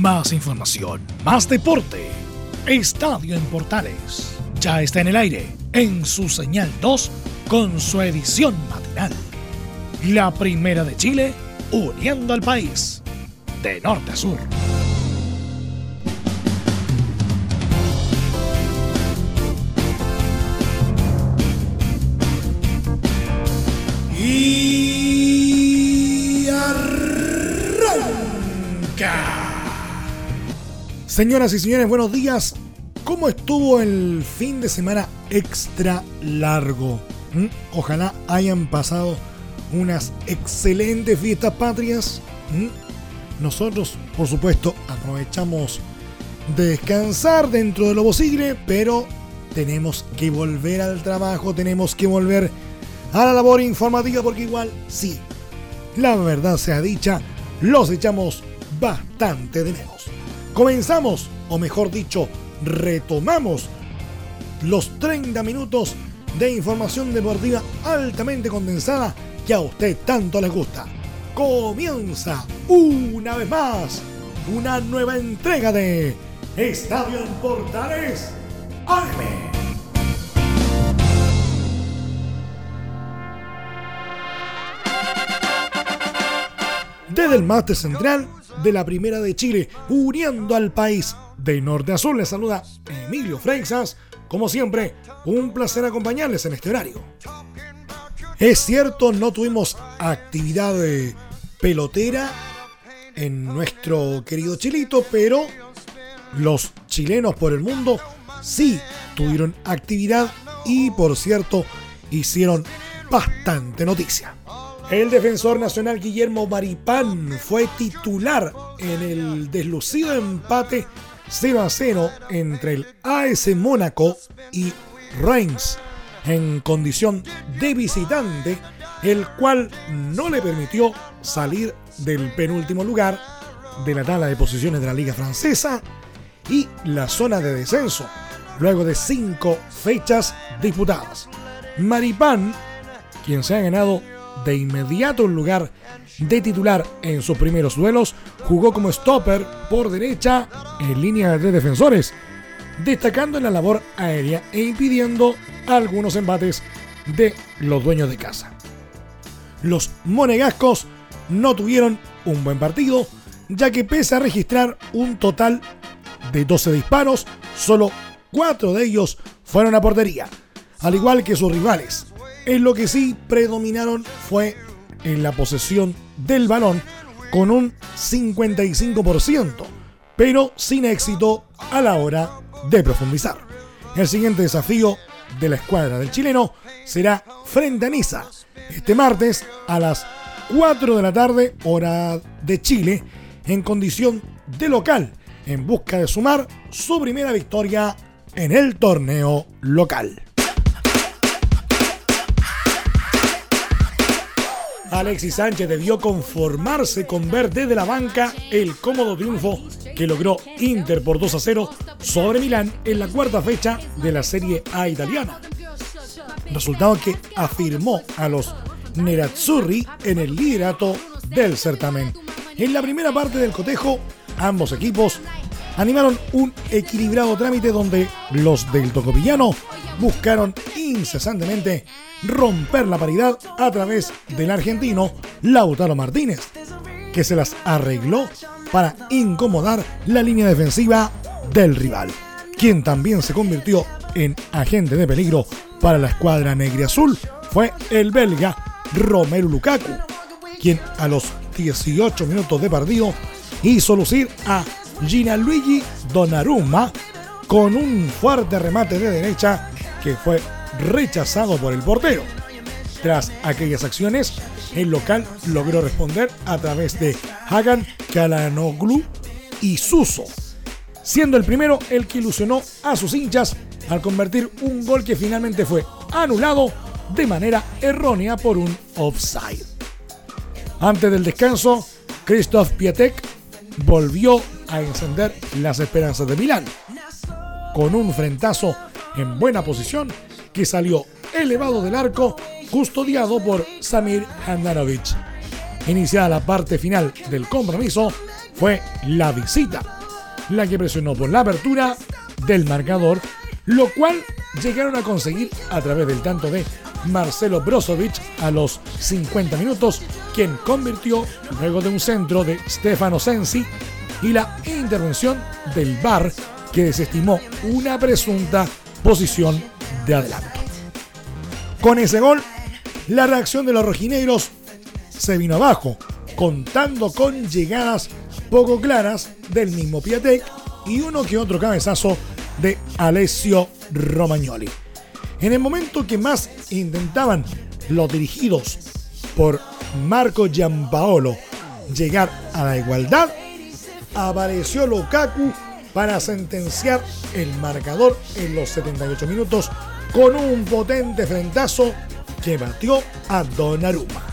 Más información, más deporte. Estadio en Portales. Ya está en el aire, en su señal 2, con su edición matinal. La primera de Chile, uniendo al país, de norte a sur. Señoras y señores, buenos días. ¿Cómo estuvo el fin de semana extra largo? ¿Mm? Ojalá hayan pasado unas excelentes fiestas patrias. ¿Mm? Nosotros, por supuesto, aprovechamos de descansar dentro de lo posible, pero tenemos que volver al trabajo, tenemos que volver a la labor informativa porque igual, sí, la verdad sea dicha, los echamos bastante de menos. Comenzamos, o mejor dicho, retomamos los 30 minutos de información deportiva altamente condensada que a usted tanto le gusta. Comienza una vez más una nueva entrega de Estadio Portales AM. Desde el máster central de la Primera de Chile, uniendo al país de norte a sur. Les saluda Emilio Freixas. Como siempre, un placer acompañarles en este horario. Es cierto, no tuvimos actividad pelotera en nuestro querido Chilito, pero los chilenos por el mundo sí tuvieron actividad y, por cierto, hicieron bastante noticia. El defensor nacional Guillermo Maripán fue titular en el deslucido empate 0 a 0 entre el AS Mónaco y Reims en condición de visitante, el cual no le permitió salir del penúltimo lugar de la tabla de posiciones de la Liga Francesa y la zona de descenso, luego de cinco fechas disputadas. Maripán, quien se ha ganado de inmediato un lugar de titular en sus primeros duelos, jugó como stopper por derecha en línea de defensores, destacando en la labor aérea e impidiendo algunos embates de los dueños de casa. Los monegascos no tuvieron un buen partido, ya que pese a registrar un total de 12 disparos, solo 4 de ellos fueron a portería, al igual que sus rivales, en lo que sí predominaron fue en la posesión del balón con un 55%, pero sin éxito a la hora de profundizar. El siguiente desafío de la escuadra del chileno será frente a Niza, este martes a las 4 de la tarde, hora de Chile, en condición de local, en busca de sumar su primera victoria en el torneo local. Alexis Sánchez debió conformarse con ver desde la banca el cómodo triunfo que logró Inter por 2 a 0 sobre Milán en la cuarta fecha de la Serie A italiana. Resultado que afirmó a los Nerazzurri en el liderato del certamen. En la primera parte del cotejo, ambos equipos animaron un equilibrado trámite donde los del Tocopillano buscaron incesantemente romper la paridad a través del argentino Lautaro Martínez, que se las arregló para incomodar la línea defensiva del rival, quien también se convirtió en agente de peligro para la escuadra negra azul. Fue el belga Romelu Lukaku, quien a los 18 minutos de partido hizo lucir a Luigi Donnarumma con un fuerte remate de derecha que fue rechazado por el portero. Tras aquellas acciones, el local logró responder a través de Hagan Kalanoglu y Suso, siendo el primero el que ilusionó a sus hinchas al convertir un gol que finalmente fue anulado de manera errónea por un offside. Antes del descanso, Christoph Piatek volvió a encender las esperanzas de Milán. Con un frentazo en buena posición que salió elevado del arco, custodiado por Samir Handanovic. Iniciada la parte final del compromiso, fue la visita, la que presionó por la apertura del marcador, lo cual llegaron a conseguir a través del tanto de Marcelo Brozovic a los 50 minutos, quien convirtió luego de un centro de Stefano Sensi y la intervención del VAR que desestimó una presunta posición de. Con ese gol, la reacción de los rojinegros se vino abajo, contando con llegadas poco claras del mismo Piatek y uno que otro cabezazo de Alessio Romagnoli. En el momento que más intentaban los dirigidos por Marco Giampaolo llegar a la igualdad, apareció Lukaku para sentenciar el marcador en los 78 minutos con un potente frentazo que batió a Donnarumma.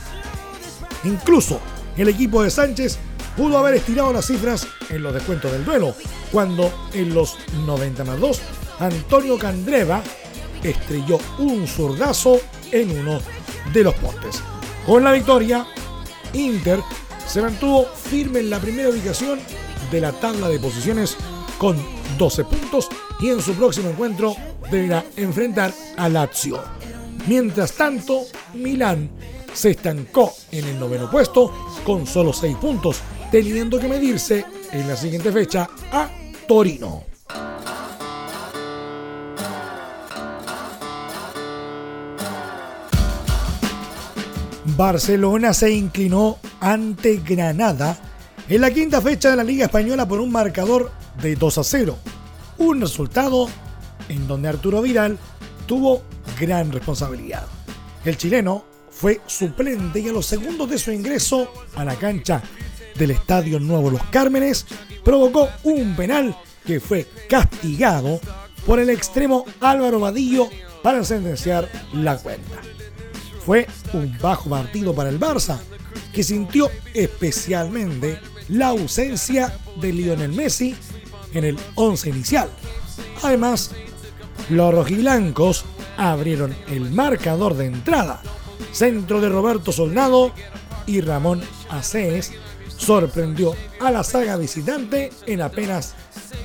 Incluso el equipo de Sánchez pudo haber estirado las cifras en los descuentos del duelo, cuando en los 90 más 2 Antonio Candreva estrelló un zurdazo en uno de los postes. Con la victoria, Inter se mantuvo firme en la primera ubicación de la tabla de posiciones con 12 puntos y en su próximo encuentro deberá enfrentar a Lazio. Mientras tanto, Milán se estancó en el noveno puesto con solo 6 puntos, teniendo que medirse en la siguiente fecha a Torino. Barcelona se inclinó ante Granada en la quinta fecha de la Liga Española por un marcador de 2 a 0. Un resultado en donde Arturo Vidal tuvo gran responsabilidad. El chileno fue suplente y a los segundos de su ingreso a la cancha del Estadio Nuevo Los Cármenes provocó un penal que fue castigado por el extremo Álvaro Vadillo para sentenciar la cuenta. Fue un bajo partido para el Barça, que sintió especialmente la ausencia de Lionel Messi en el 11 inicial. Además, los rojiblancos abrieron el marcador de entrada. Centro de Roberto Soldado y Ramón Acees sorprendió a la saga visitante en apenas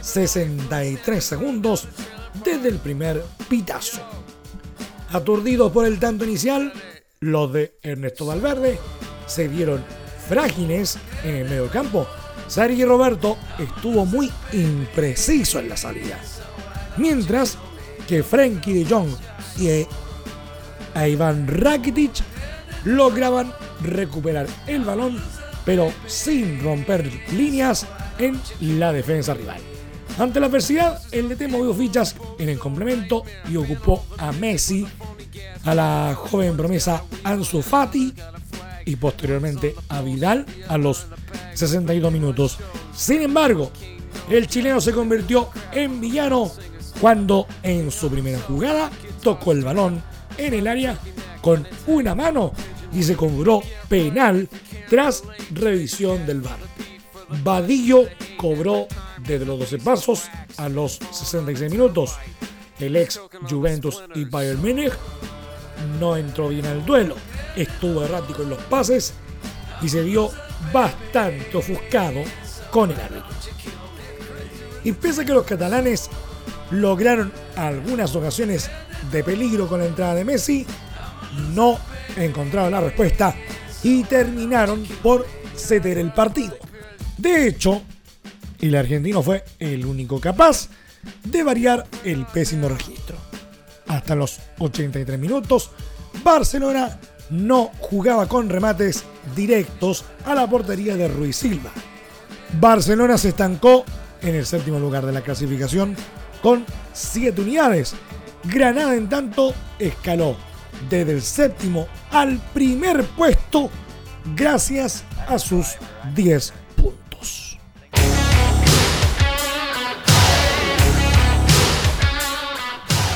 63 segundos desde el primer pitazo. Aturdidos por el tanto inicial, los de Ernesto Valverde se vieron frágiles en el medio campo. Sergio Roberto estuvo muy impreciso en la salida. Mientras que Frenkie de Jong y a Iván Rakitic lograban recuperar el balón, pero sin romper líneas en la defensa rival. Ante la adversidad, el DT movió fichas en el complemento y ocupó a Messi, a la joven promesa Ansu Fati y posteriormente a Vidal a los 62 minutos. Sin embargo, el chileno se convirtió en villano cuando en su primera jugada tocó el balón en el área con una mano y se cobró penal tras revisión del VAR. Vadillo cobró desde los 12 pasos a los 66 minutos. El ex Juventus y Bayern Múnich no entró bien al duelo, estuvo errático en los pases y se vio bastante ofuscado con el árbitro. Y pese a que los catalanes lograron algunas ocasiones de peligro con la entrada de Messi, no encontraron la respuesta y terminaron por ceder el partido. De hecho, el argentino fue el único capaz de variar el pésimo registro. Hasta los 83 minutos, Barcelona no jugaba con remates directos a la portería de Ruiz Silva. Barcelona se estancó en el séptimo lugar de la clasificación con 7 unidades. Granada en tanto escaló desde el séptimo al primer puesto gracias a sus 10 puntos.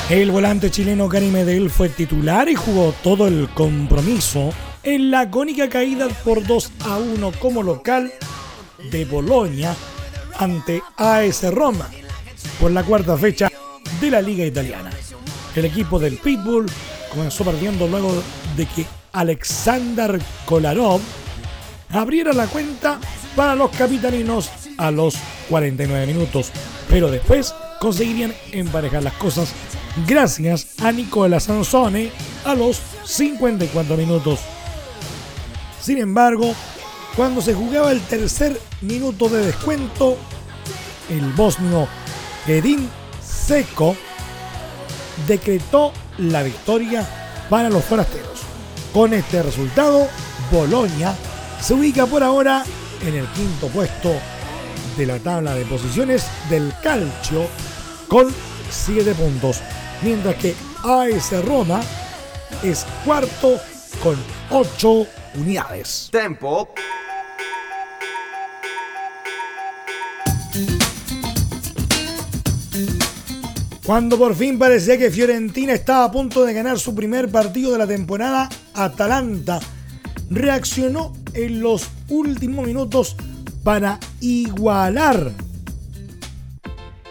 El volante chileno Gary Medel fue titular y jugó todo el compromiso en la cónica caída por 2 a 1 como local de Bolonia ante AS Roma por la cuarta fecha de la Liga Italiana. El equipo del Pitbull comenzó perdiendo luego de que Alexander Kolarov abriera la cuenta para los capitalinos a los 49 minutos, pero después conseguirían emparejar las cosas gracias a Nicola Sansone a los 54 minutos. Sin embargo, cuando se jugaba el tercer minuto de descuento, el bosnio Edin Seco decretó la victoria para los forasteros. Con este resultado, Bolonia se ubica por ahora en el quinto puesto de la tabla de posiciones del calcio con 7 puntos, mientras que AS Roma es cuarto con 8 unidades. Tempo. Cuando por fin parecía que Fiorentina estaba a punto de ganar su primer partido de la temporada, Atalanta reaccionó en los últimos minutos para igualar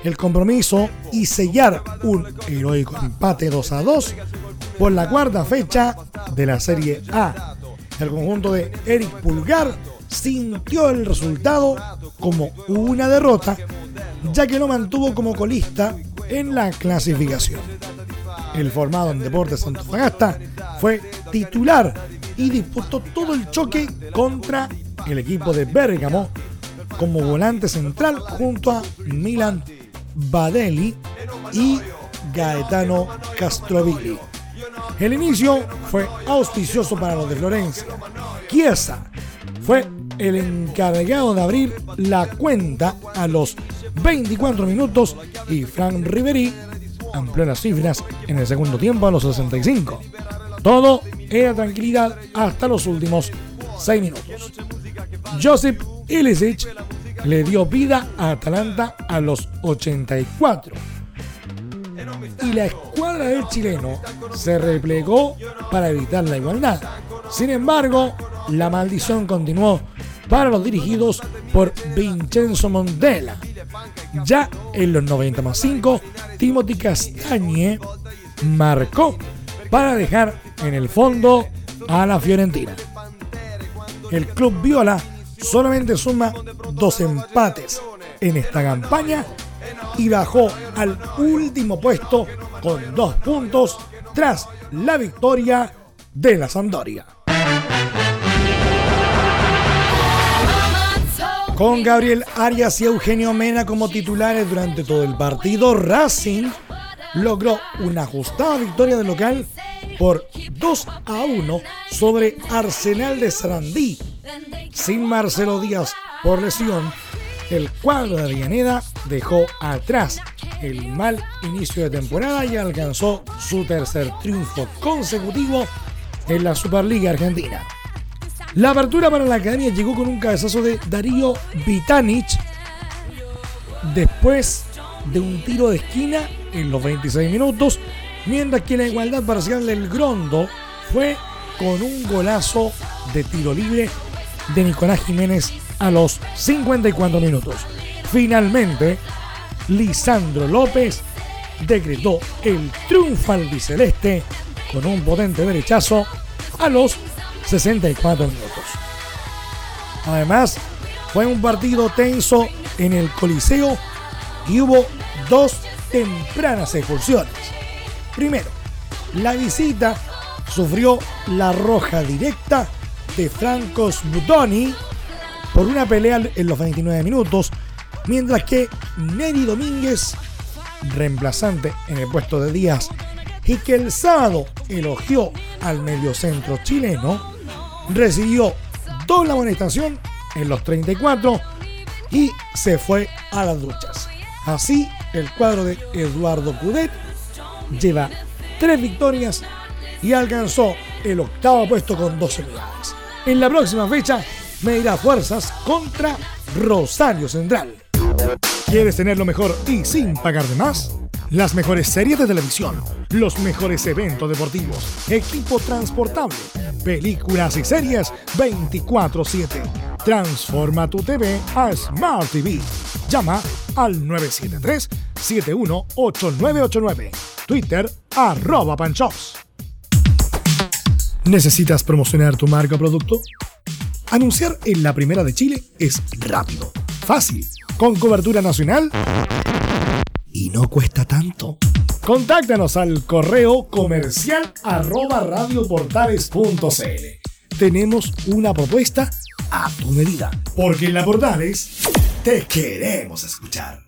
el compromiso y sellar un heroico empate 2 a 2 por la cuarta fecha de la Serie A. El conjunto de Eric Pulgar sintió el resultado como una derrota, ya que lo mantuvo como colista en la clasificación. El formado en Deportes Antofagasta fue titular y disputó todo el choque contra el equipo de Bergamo como volante central junto a Milan Badeli y Gaetano Castrovilli. El inicio fue auspicioso para los de Florencia. Chiesa fue el encargado de abrir la cuenta a los 24 minutos y Frank Riveri amplió las cifras en el segundo tiempo a los 65. Todo era tranquilidad hasta los últimos 6 minutos. Josip Ilicic le dio vida a Atalanta a los 84. Y la escuadra del chileno se replegó para evitar la igualdad. Sin embargo, la maldición continuó para los dirigidos por Vincenzo Montella. Ya en los 90 más 5, Timothy Castagne marcó para dejar en el fondo a la Fiorentina. El club Viola solamente suma dos empates en esta campaña y bajó al último puesto con dos puntos tras la victoria de la Sampdoria. Con Gabriel Arias y Eugenio Mena como titulares durante todo el partido, Racing logró una ajustada victoria del local por 2 a 1 sobre Arsenal de Sarandí. Sin Marcelo Díaz por lesión, el cuadro de Avellaneda dejó atrás el mal inicio de temporada y alcanzó su tercer triunfo consecutivo en la Superliga Argentina. La apertura para la academia llegó con un cabezazo de Darío Vitanic después de un tiro de esquina en los 26 minutos, mientras que la igualdad parcial del Grondo fue con un golazo de tiro libre de Nicolás Jiménez a los 54 minutos. Finalmente, Lisandro López decretó el triunfo albiceleste con un potente derechazo a los 64 minutos. Además, fue un partido tenso en el Coliseo y hubo dos tempranas expulsiones. Primero, la visita sufrió la roja directa de Franco Smutoni por una pelea en los 29 minutos, mientras que Neri Domínguez, reemplazante en el puesto de Díaz, y que el sábado elogió al mediocentro chileno, recibió doble amonestación en los 34 y se fue a las duchas. Así, el cuadro de Eduardo Cudet lleva tres victorias y alcanzó el octavo puesto con 12 unidades. En la próxima fecha medirá fuerzas contra Rosario Central. ¿Quieres tener lo mejor y sin pagar de más? Las mejores series de televisión, los mejores eventos deportivos, equipo transportable, películas y series 24/7. Transforma tu TV a Smart TV. Llama al 973-718989. Twitter arroba panchops. ¿Necesitas promocionar tu marca o producto? Anunciar en la Primera de Chile es rápido, fácil, con cobertura nacional y no cuesta tanto. Contáctanos al correo comercial arroba radioportales.cl. Tenemos una propuesta a tu medida, porque en la Portales te queremos escuchar.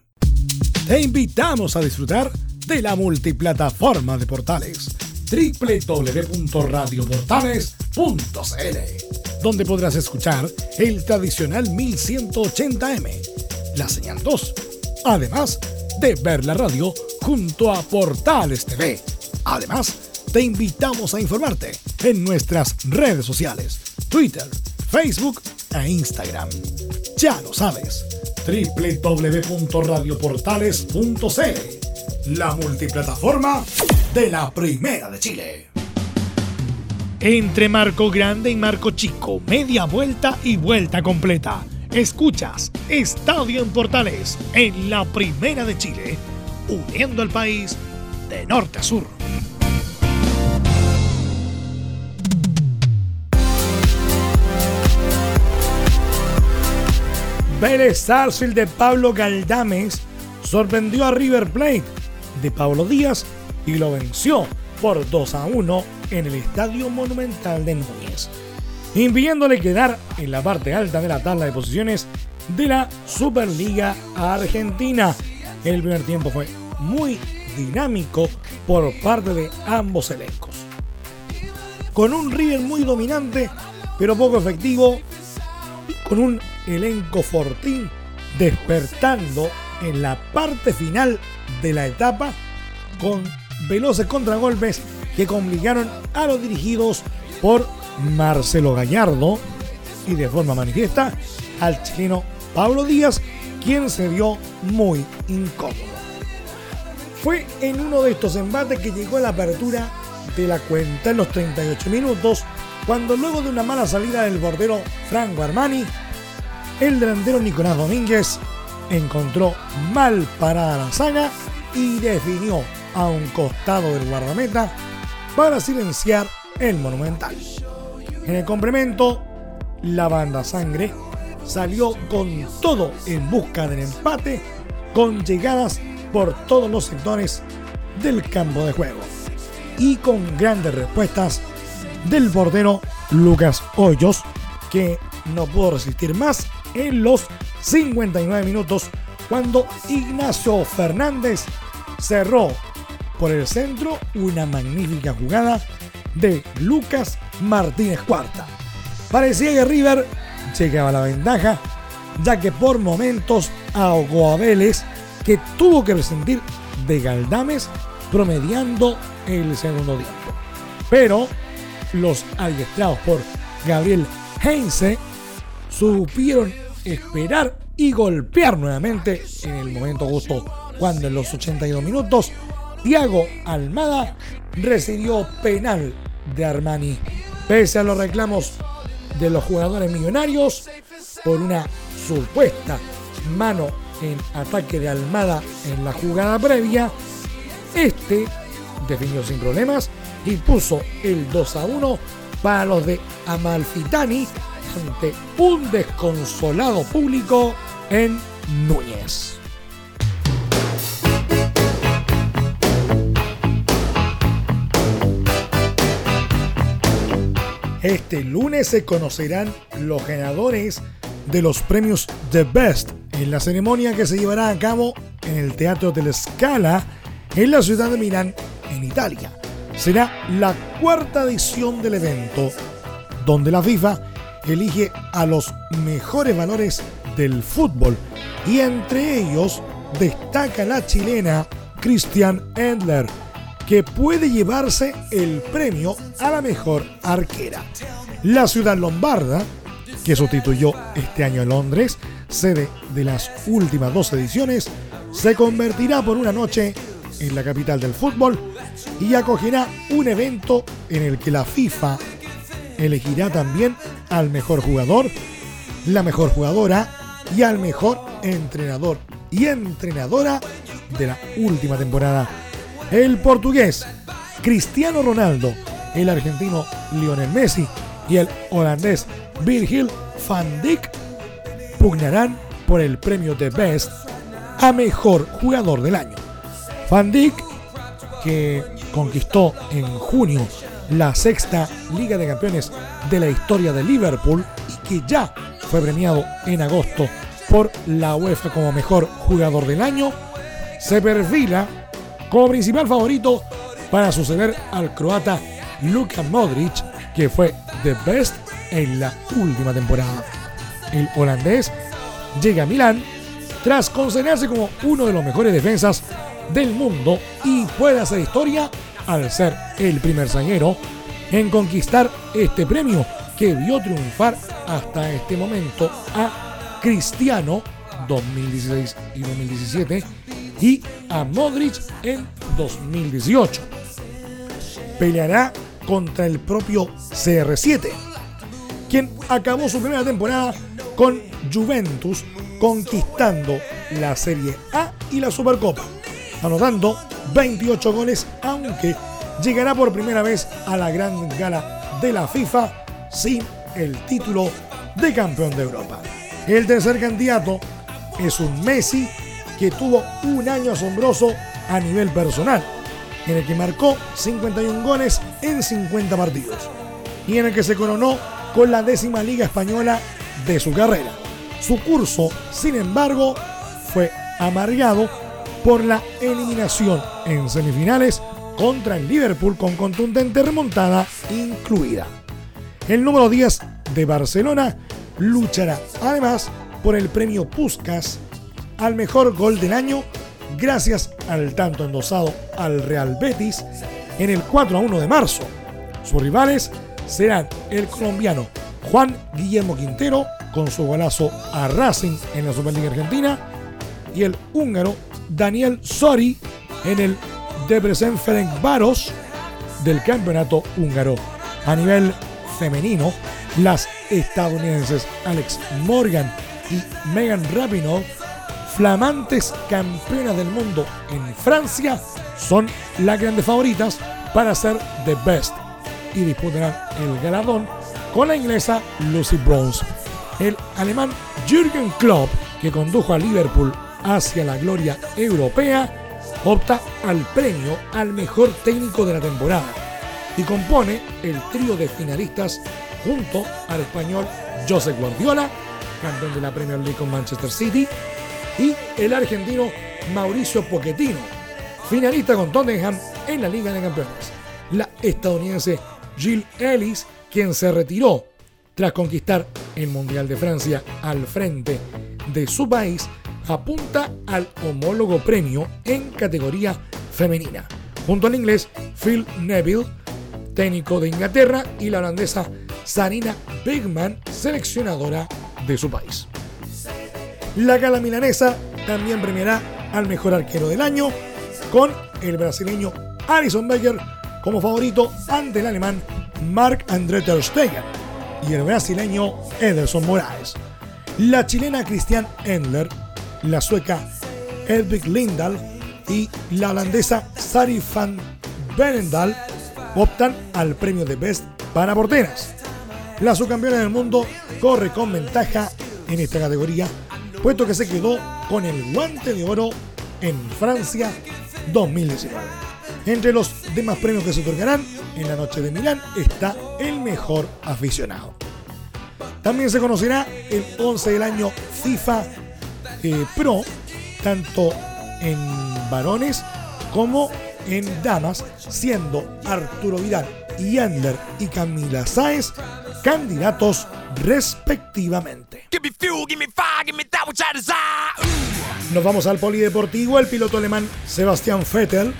Te invitamos a disfrutar de la multiplataforma de portales www.radioportales.cl, donde podrás escuchar el tradicional 1180m, la señal 2, además ver la radio junto a Portales TV. Además, te invitamos a informarte en nuestras redes sociales, Twitter, Facebook e Instagram. Ya lo sabes, www.radioportales.cl, la multiplataforma de la Primera de Chile. Entre Marco Grande y Marco Chico, media vuelta y vuelta completa. Escuchas Estadio en Portales en la Primera de Chile, uniendo al país de norte a sur. Vélez Sarsfield de Pablo Galdames sorprendió a River Plate de Pablo Díaz y lo venció por 2 a 1 en el Estadio Monumental de Núñez, impidiéndole quedar en la parte alta de la tabla de posiciones de la Superliga Argentina. El primer tiempo fue muy dinámico por parte de ambos elencos. Con un River muy dominante, pero poco efectivo, con un elenco fortín despertando en la parte final de la etapa con veloces contragolpes que complicaron a los dirigidos por Marcelo Gallardo y de forma manifiesta al chileno Pablo Díaz, quien se vio muy incómodo. Fue en uno de estos embates que llegó la apertura de la cuenta en los 38 minutos, cuando luego de una mala salida del bordero Franco Armani, el delantero Nicolás Domínguez encontró mal parada la saga y definió a un costado del guardameta para silenciar el monumental. En el complemento, la banda sangre salió con todo en busca del empate con llegadas por todos los sectores del campo de juego y con grandes respuestas del bordero Lucas Hoyos que no pudo resistir más en los 59 minutos cuando Ignacio Fernández cerró por el centro una magnífica jugada de Lucas Martínez Cuarta. Parecía que River llegaba a la ventaja, ya que por momentos ahogó a Vélez, que tuvo que presentir de Galdames promediando el segundo tiempo. Pero los adiestrados por Gabriel Heinze supieron esperar y golpear nuevamente en el momento justo cuando en los 82 minutos Thiago Almada recibió penal de Armani. Pese a los reclamos de los jugadores millonarios por una supuesta mano en ataque de Almada en la jugada previa, este definió sin problemas y puso el 2 a 1 para los de Amalfitani ante un desconsolado público en Núñez. Este lunes se conocerán los ganadores de los premios The Best en la ceremonia que se llevará a cabo en el Teatro de la Scala en la ciudad de Milán, en Italia. Será la cuarta edición del evento, donde la FIFA elige a los mejores valores del fútbol y entre ellos destaca la chilena Christian Endler que puede llevarse el premio a la mejor arquera. La ciudad lombarda, que sustituyó este año a Londres, sede de las últimas dos ediciones, se convertirá por una noche en la capital del fútbol y acogerá un evento en el que la FIFA elegirá también al mejor jugador, la mejor jugadora y al mejor entrenador y entrenadora de la última temporada el portugués Cristiano Ronaldo, el argentino Lionel Messi y el holandés Virgil Van Dijk pugnarán por el premio de Best a Mejor Jugador del Año. Van Dijk, que conquistó en junio la sexta Liga de Campeones de la historia de Liverpool y que ya fue premiado en agosto por la UEFA como Mejor Jugador del Año, se perfila como principal favorito para suceder al croata Luka Modric, que fue the best en la última temporada. El holandés llega a Milán tras considerarse como uno de los mejores defensas del mundo y puede hacer historia al ser el primer zaguero en conquistar este premio que vio triunfar hasta este momento a Cristiano 2016 y 2017 y a Modric en 2018. Peleará contra el propio CR7, quien acabó su primera temporada con Juventus conquistando la Serie A y la Supercopa, anotando 28 goles, aunque llegará por primera vez a la gran gala de la FIFA sin el título de campeón de Europa. El tercer candidato es un Messi que tuvo un año asombroso a nivel personal, en el que marcó 51 goles en 50 partidos y en el que se coronó con la décima liga española de su carrera. Su curso, sin embargo, fue amargado por la eliminación en semifinales contra el Liverpool con contundente remontada incluida. El número 10 de Barcelona luchará además por el premio Puskas al mejor gol del año gracias al tanto endosado al Real Betis en el 4 a 1 de marzo. Sus rivales serán el colombiano Juan Guillermo Quintero con su golazo a Racing en la Superliga Argentina y el húngaro Daniel Sori en el Debrecen Varos del campeonato húngaro. A nivel femenino, las estadounidenses Alex Morgan y Megan Rapinoe flamantes campeonas del mundo en Francia, son las grandes favoritas para ser the best y disputarán el galardón con la inglesa Lucy Bronze. El alemán Jürgen Klopp, que condujo a Liverpool hacia la gloria europea, opta al premio al mejor técnico de la temporada y compone el trío de finalistas junto al español Josep Guardiola, campeón de la Premier League con Manchester City, y el argentino Mauricio Pochettino, finalista con Tottenham en la Liga de Campeones. La estadounidense Jill Ellis, quien se retiró tras conquistar el Mundial de Francia al frente de su país, apunta al homólogo premio en categoría femenina, junto al inglés Phil Neville, técnico de Inglaterra, y la holandesa Sarina Bigman, seleccionadora de su país. La gala milanesa también premiará al mejor arquero del año con el brasileño Alison Becker como favorito ante el alemán Marc-André Ter Stegen y el brasileño Ederson Moraes. La chilena Christian Endler, la sueca Edvig Lindahl y la holandesa Sari van Benendal optan al premio de Best para porteras. La subcampeona del mundo corre con ventaja en esta categoría puesto que se quedó con el guante de oro en Francia 2019. Entre los demás premios que se otorgarán en la noche de Milán está el mejor aficionado. También se conocerá el 11 del año FIFA eh, Pro, tanto en varones como en damas, siendo Arturo Vidal y Andler y Camila Sáez candidatos respectivamente. Nos vamos al polideportivo. El piloto alemán Sebastian Vettel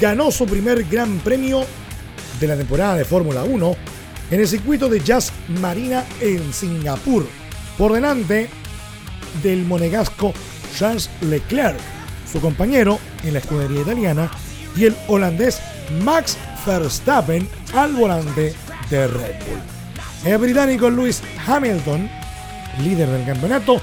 ganó su primer gran premio de la temporada de Fórmula 1 en el circuito de Jazz Marina en Singapur, por delante del monegasco Charles Leclerc, su compañero en la escudería italiana, y el holandés Max Verstappen al volante de Red Bull. El británico Lewis Hamilton, líder del campeonato,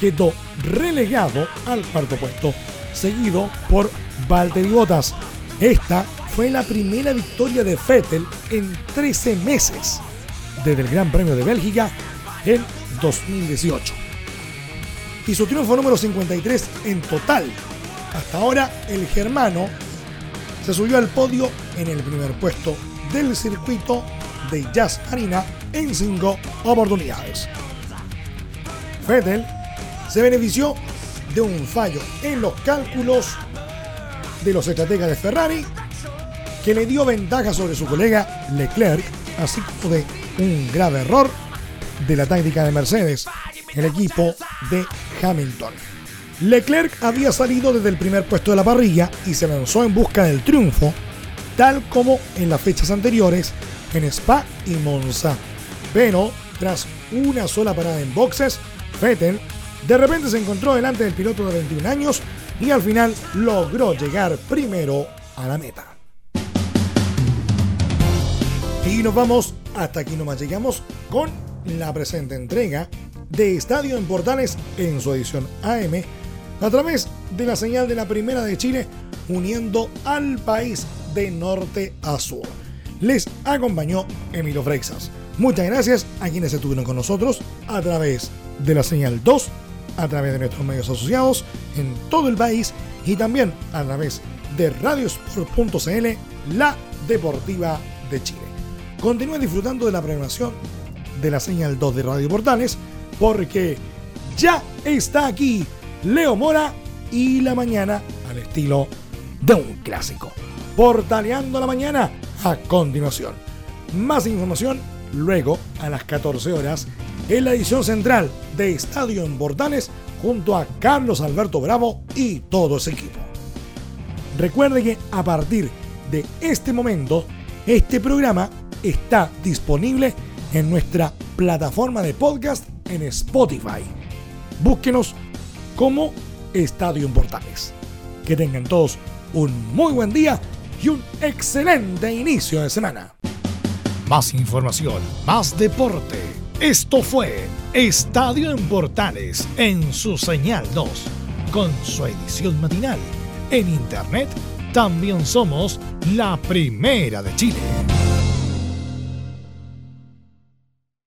quedó relegado al cuarto puesto, seguido por Valtteri Bottas. Esta fue la primera victoria de Vettel en 13 meses desde el Gran Premio de Bélgica en 2018. Y su triunfo número 53 en total. Hasta ahora el germano se subió al podio en el primer puesto del circuito de Jazz Arena en cinco oportunidades. Vettel se benefició de un fallo en los cálculos de los estrategas de Ferrari que le dio ventaja sobre su colega Leclerc, así como de un grave error de la táctica de Mercedes, el equipo de Hamilton. Leclerc había salido desde el primer puesto de la parrilla y se lanzó en busca del triunfo, tal como en las fechas anteriores en Spa y Monza. Pero tras una sola parada en boxes, Vettel de repente se encontró delante del piloto de 21 años y al final logró llegar primero a la meta. Y nos vamos, hasta aquí nomás llegamos con la presente entrega de Estadio en Portales en su edición AM a través de la señal de la Primera de Chile uniendo al país de norte a sur. Les acompañó Emilio Freixas. Muchas gracias a quienes estuvieron con nosotros a través de la señal 2, a través de nuestros medios asociados en todo el país y también a través de radiosport.cl, la deportiva de Chile. Continúen disfrutando de la programación de la señal 2 de Radio Portales porque ya está aquí Leo Mora y la mañana al estilo de un clásico. Portaleando la mañana a continuación. Más información luego a las 14 horas en la edición central de Estadio en Portales junto a Carlos Alberto Bravo y todo ese equipo. Recuerde que a partir de este momento, este programa está disponible en nuestra plataforma de podcast en Spotify. Búsquenos como Estadio en Portales. Que tengan todos un muy buen día y un excelente inicio de semana. Más información, más deporte. Esto fue Estadio en Portales en su señal 2, con su edición matinal. En internet también somos la primera de Chile.